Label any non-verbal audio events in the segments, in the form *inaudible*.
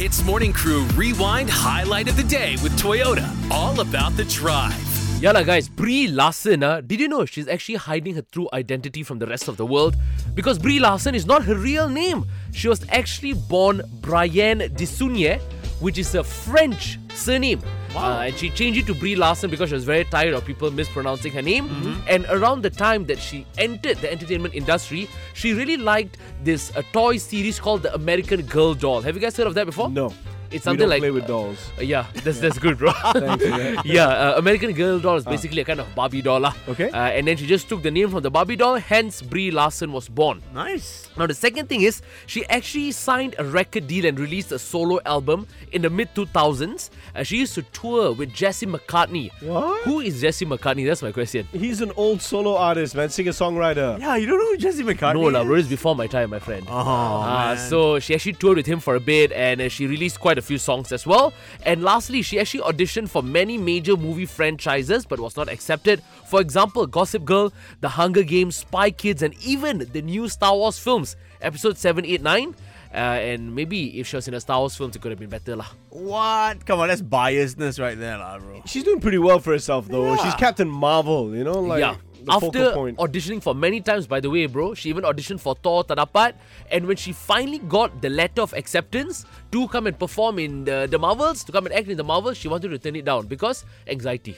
HITZ Morning Crew Rewind Highlight of the Day with Toyota. All about the drive. Yalla guys, Brie Larson, uh, did you know she's actually hiding her true identity from the rest of the world? Because Brie Larson is not her real name. She was actually born Brianne Desaulniers, which is a French surname. Uh, and she changed it to Brie Larson because she was very tired of people mispronouncing her name. And around the time that she entered the entertainment industry, she really liked this uh, toy series called the American Girl Doll. Have you guys heard of that before? No. It's something like play with dolls. uh, yeah, that's that's good, bro. *laughs* Thanks, *laughs* yeah. yeah, uh, American Girl doll is basically a kind of Barbie doll, lah. Okay. Uh, and then she just took the name from the Barbie doll, hence Brie Larson was born. Nice. Now the second thing is she actually signed a record deal and released a solo album in the mid 2000s. Uh, she used to tour with Jesse McCartney. What? Who is Jesse McCartney? That's my question. He's an old solo artist, man, singer songwriter. Yeah, you don't know who Jesse McCartney No, lah, is? bro, it's before my time, my friend. Oh, Uh, man. so she actually toured with him for a bit and uh, she released quite a few songs as well. And lastly, she actually auditioned for many major movie franchises but was not accepted. For example, Gossip Girl, The Hunger Games, Spy Kids, and even the new Star Wars films, episode 7, 8, 9. Uh, and maybe if she was in a Star Wars films, it could have been better. lah. What? Come on, that's biasness right there, lah, bro. She's doing pretty well for herself, though. Yeah. She's Captain Marvel, you know, like yeah. the After focal point. auditioning for many times, by the way, bro, she even auditioned for Thor Tadapat. And when she finally got the letter of acceptance to come and perform in the, the Marvels, to come and act in the Marvels, she wanted to turn it down because anxiety.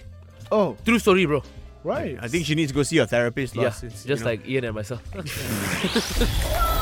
oh, True story, bro. right. I think she needs to go see a therapist, lah, Yeah, since, just you know. like Ian and myself. *laughs*